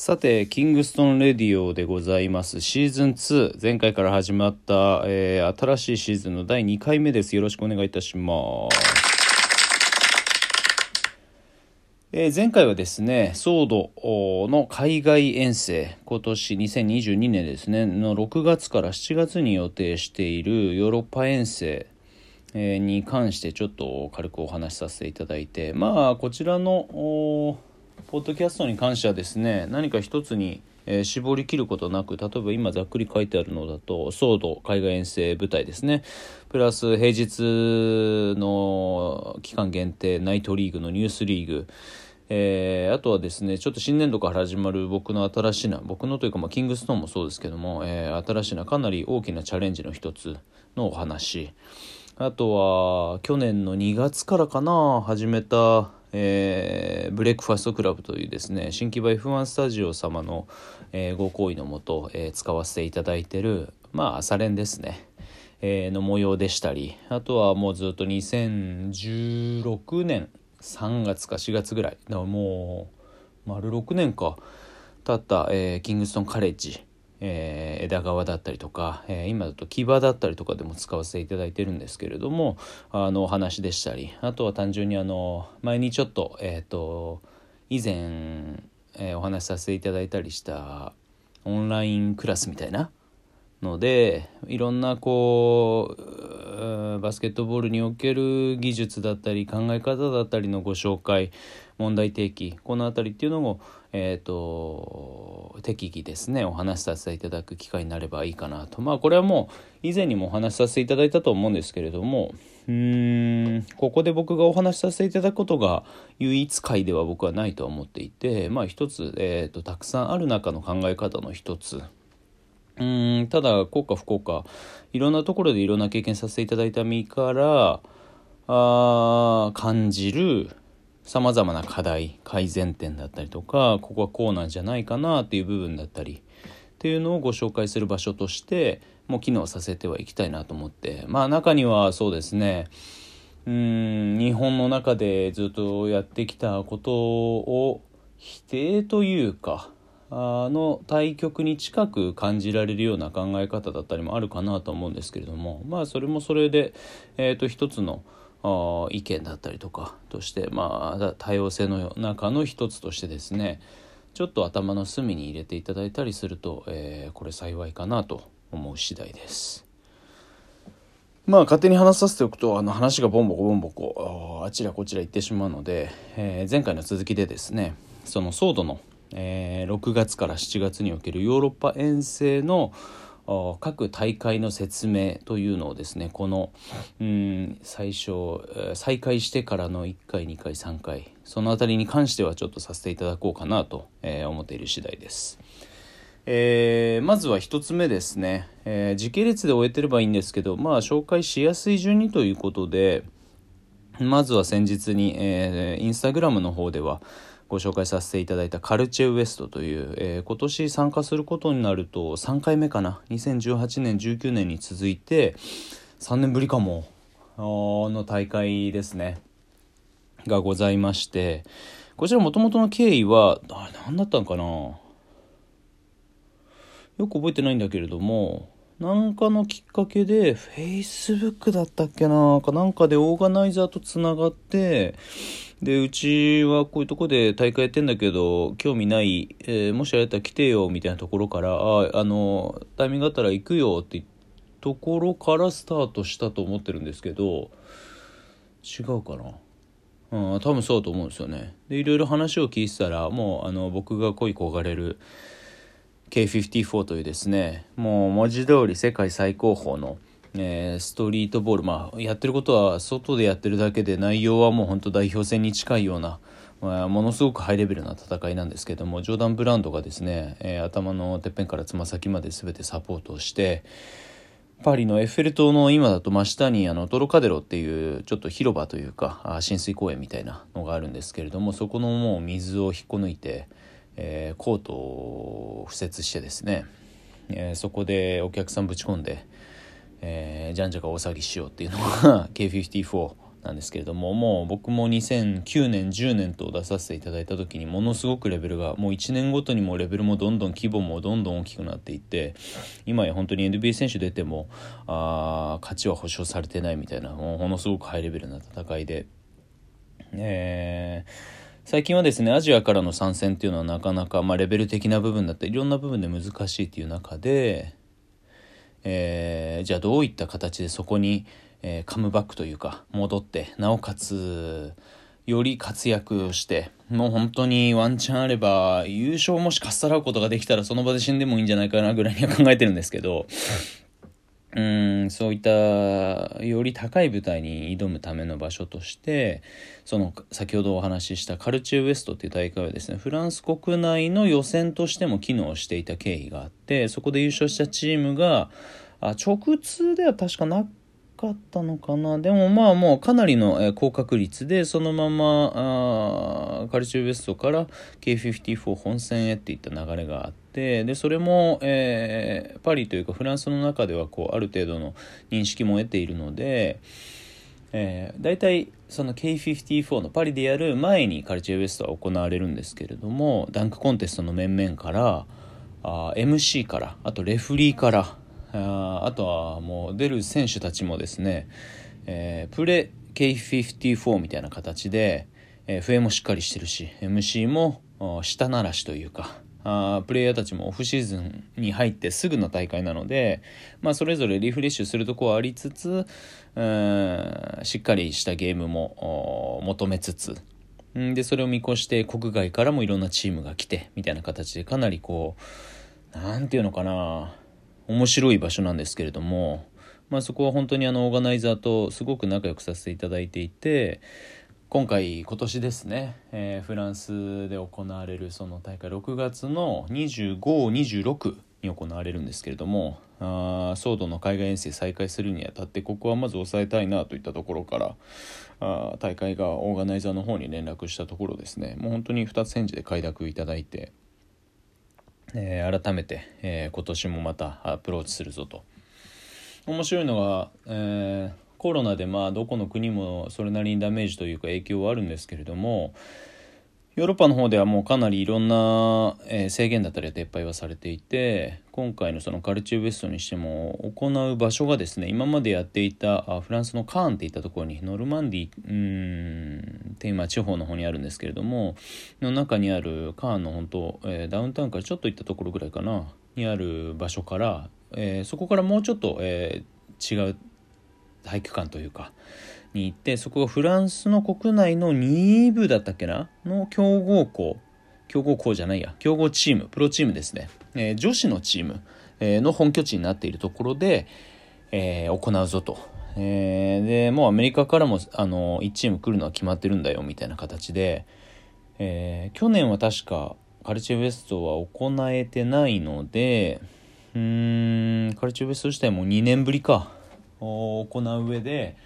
さて、キングストンレディオでございます。シーズン2、前回から始まった、えー、新しいシーズンの第2回目です。よろしくお願いいたします。えー、前回はですね、ソードの海外遠征、今年2022年ですね、の6月から7月に予定しているヨーロッパ遠征、に関してちょっと軽くお話しさせていただいて、まあ、こちらのポッドキャストに関してはですね何か一つに、えー、絞り切ることなく例えば今ざっくり書いてあるのだとソード海外遠征部隊ですね。プラス平日の期間限定ナイトリーグのニュースリーグ。えー、あとはですねちょっと新年度から始まる僕の新しいな僕のというか、まあ、キングストーンもそうですけども、えー、新しいなかなり大きなチャレンジの一つのお話。あとは去年の2月からかな始めたえー、ブレックファストクラブというですね新木場 F1 スタジオ様の、えー、ご好意のもと、えー、使わせていただいてるまあ朝練ですね、えー、の模様でしたりあとはもうずっと2016年3月か4月ぐらいだからもう丸6年か経った、えー、キングストンカレッジえー、枝側だったりとか、えー、今だと木場だったりとかでも使わせていただいてるんですけれどもあのお話でしたりあとは単純にあの前にちょっと,、えーと、以前、えー、お話しさせていただいたりしたオンラインクラスみたいなのでいろんなこうバスケットボールにおける技術だったり考え方だったりのご紹介問題提起この辺りっていうのも、えーと、適宜ですねお話しさせていただく機会になればいいかなと。まあこれはもう以前にもお話しさせていただいたと思うんですけれどもうんここで僕がお話しさせていただくことが唯一回では僕はないとは思っていてまあ一つ、えーと、たくさんある中の考え方の一つうんただ効果不効果いろんなところでいろんな経験させていただいた身からあ感じるさまざまな課題改善点だったりとかここはこうなんじゃないかなっていう部分だったりっていうのをご紹介する場所としてもう機能させてはいきたいなと思って。まあ中にはそうですね。うん日本の中でずっとやってきたことを否定というかの対局に近く感じられるような考え方だったりもあるかなと思うんですけれどもまあそれもそれで、えー、と一つの意見だったりとかとしてまあ多様性の中の一つとしてですねちょっと頭の隅に入れていただいたりすると、えー、これ幸いかなと思う次第です。まあ勝手に話させておくとあの話がボンボコボンボコあちらこちら行ってしまうので、えー、前回の続きでですねそのソードの、えー、6月から7月におけるヨーロッパ遠征の各大会の説明というのをですねこのうん最初再開してからの1回2回3回その辺りに関してはちょっとさせていただこうかなと、えー、思っている次第です。えー、まずは1つ目ですね、えー、時系列で終えてればいいんですけどまあ紹介しやすい順にということでまずは先日に、えー、インスタグラムの方ではご紹介させていただいたカルチェウエストという、えー、今年参加することになると3回目かな。2018年19年に続いて3年ぶりかもの大会ですね。がございましてこちらもともとの経緯は何だったのかな。よく覚えてないんだけれどもなんかのきっかけで Facebook だったっけな。かなんかでオーガナイザーとつながってで、うちはこういうとこで大会やってんだけど、興味ない、えー、もしあれたら来てよ、みたいなところから、あ、あの、タイミングあったら行くよってところからスタートしたと思ってるんですけど、違うかな。うん、多分そうだと思うんですよね。で、いろいろ話を聞いてたら、もう、あの、僕が恋焦がれる K54 というですね、もう文字通り世界最高峰の、えー、ストリートボール、まあ、やってることは外でやってるだけで内容はもう本当代表戦に近いような、まあ、ものすごくハイレベルな戦いなんですけどもジョーダン・ブランドがですね、えー、頭のてっぺんからつま先まで全てサポートをしてパリのエッフェル塔の今だと真下にあのトロカデロっていうちょっと広場というか浸水公園みたいなのがあるんですけれどもそこのもう水を引っこ抜いて、えー、コートを敷設してですね、えー、そこでお客さんぶち込んで。えー、じゃんじゃか大騒ぎしようっていうのが K54 なんですけれどももう僕も2009年10年と出させていただいた時にものすごくレベルがもう1年ごとにもレベルもどんどん規模もどんどん大きくなっていって今や本当に NBA 選手出てもあ勝ちは保証されてないみたいなものすごくハイレベルな戦いで。えー最近はですねアジアからの参戦っていうのはなかなか、まあ、レベル的な部分だったりいろんな部分で難しいっていう中で、えー、じゃあどういった形でそこに、えー、カムバックというか戻ってなおかつより活躍してもう本当にワンチャンあれば優勝もしかっさらうことができたらその場で死んでもいいんじゃないかなぐらいには考えてるんですけどうんそういったより高い舞台に挑むための場所としてその先ほどお話ししたカルチューウエストっていう大会はですねフランス国内の予選としても機能していた経緯があってそこで優勝したチームがあ直通では確かなかったのかな。でもまあもうかなりの、高確率でそのままあカルチューウエストから K54 本戦へっていった流れがあってでそれも、えー、パリというかフランスの中ではこうある程度の認識も得ているので、えー、大体その K54 のパリでやる前にカルチューウエストは行われるんですけれどもダンクコンテストの面々からあ MC からあとレフリーからああとはもう出る選手たちもですね、えー、プレ K54 みたいな形で、えー、笛もしっかりしてるし MC も舌ならしというかあプレイヤーたちもオフシーズンに入ってすぐの大会なので、まあ、それぞれリフレッシュするとこはありつつしっかりしたゲームも求めつつ。でそれを見越して国外からもいろんなチームが来てみたいな形でかなりこう何て言うのかな面白い場所なんですけれども、まあ、そこは本当にあのオーガナイザーとすごく仲良くさせていただいていて今回今年ですね、えー、フランスで行われるその大会6月の2526に行われるんですけれどもあソードの海外遠征再開するにあたってここはまず抑えたいなといったところからあ大会がオーガナイザーの方に連絡したところですね。もう本当に2つ返事で快諾いただいてえー、改めて、えー、今年もまたアプローチするぞと。面白いのは、えー、コロナでまあどこの国もそれなりにダメージというか影響はあるんですけれどもヨーロッパの方ではもうかなりいろんな、え制限だったり撤廃はされていて今回のそのカルチューベストにしても行う場所がですね今までやっていたフランスのカーンっていったところにノルマンディうんって今地方の方にあるんですけれどもの中にあるカーンの本当、え、ダウンタウンからちょっと行ったところぐらいかなにある場所から、え、そこからもうちょっと、え、違う体育館というかに行ってそこがフランスの国内の2部だったっけな？の強豪校。強豪校じゃないや。強豪チーム。プロチームですね、えー、女子のチーム、えー、の本拠地になっているところで、えー、行うぞと、えでもうアメリカからもあの1チーム来るのは決まってるんだよみたいな形で、え去年は確かカルチェウエストは行えてないのでうーんカルチェウエスト自体も2年ぶりか。行う上で、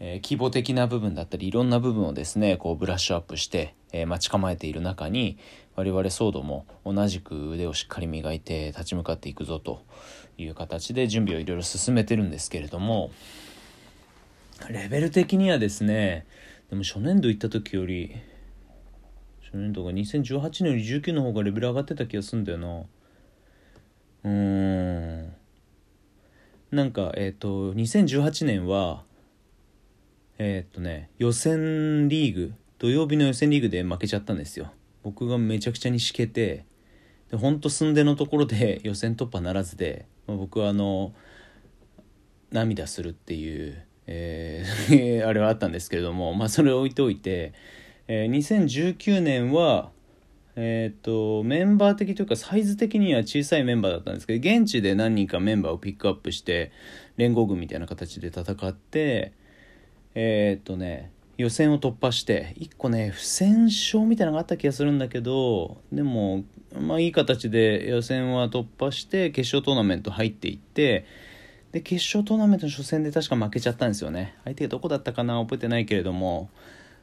えー、規模的な部分だったりいろんな部分をですねこうブラッシュアップして、えー、待ち構えている中に我々ソードも同じく腕をしっかり磨いて立ち向かっていくぞという形で準備をいろいろ進めてるんですけれどもレベル的にはですねでも初年度行った時より初年度が2018年より19の方がレベル上がってた気がするんだよな。うーん。なんかえっ、ー、と2018年はえー、っとね予選リーグ土曜日の予選リーグで負けちゃったんですよ。僕がめちゃくちゃにしけてでほんと寸出のところで 予選突破ならずで、まあ、僕はあの涙するっていう、えー あれはあったんですけれども、まあ、それを置いておいて、えー、2019年はえー、とメンバー的というかサイズ的には小さいメンバーだったんですけど現地で何人かメンバーをピックアップして連合軍みたいな形で戦ってえー、っとね予選を突破して1個ね不戦勝みたいなのがあった気がするんだけどでもまあいい形で予選は突破して決勝トーナメント入っていってで決勝トーナメントの初戦で確か負けちゃったんですよね。相手がどこだったかな覚えてないけれども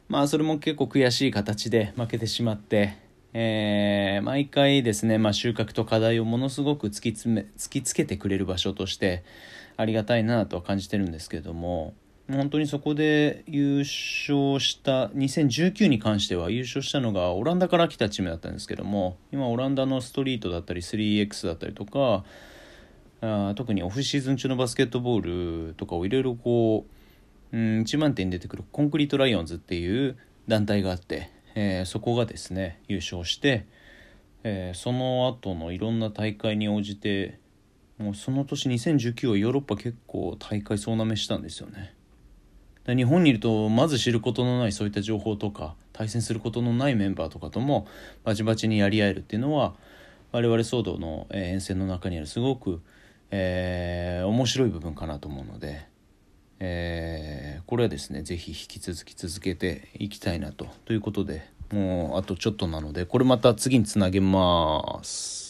まあそれも結構悔しい形で負けてしまってえー、毎回ですね、まあ、収穫と課題をものすごく突き詰め突きつけてくれる場所としてありがたいなとは感じてるんですけれども本当にそこで優勝した2019に関しては優勝したのがオランダから来たチームだったんですけども今オランダのストリートだったり 3X だったりとかあ特にオフシーズン中のバスケットボールとかをいろいろこう、うん、1万点出てくるコンクリートライオンズっていう団体があって、えー、そこがですね優勝して、えー、その後のいろんな大会に応じてもうその年2019はヨーロッパ結構大会総なめしたんですよね。日本にいるとまず知ることのないそういった情報とか対戦することのないメンバーとかともバチバチにやり合えるっていうのは我々騒動の沿線の中にあるすごく、えー、面白い部分かなと思うので、えー、これはですね是非引き続き続けていきたいなとということでもうあとちょっとなのでこれまた次につなげます。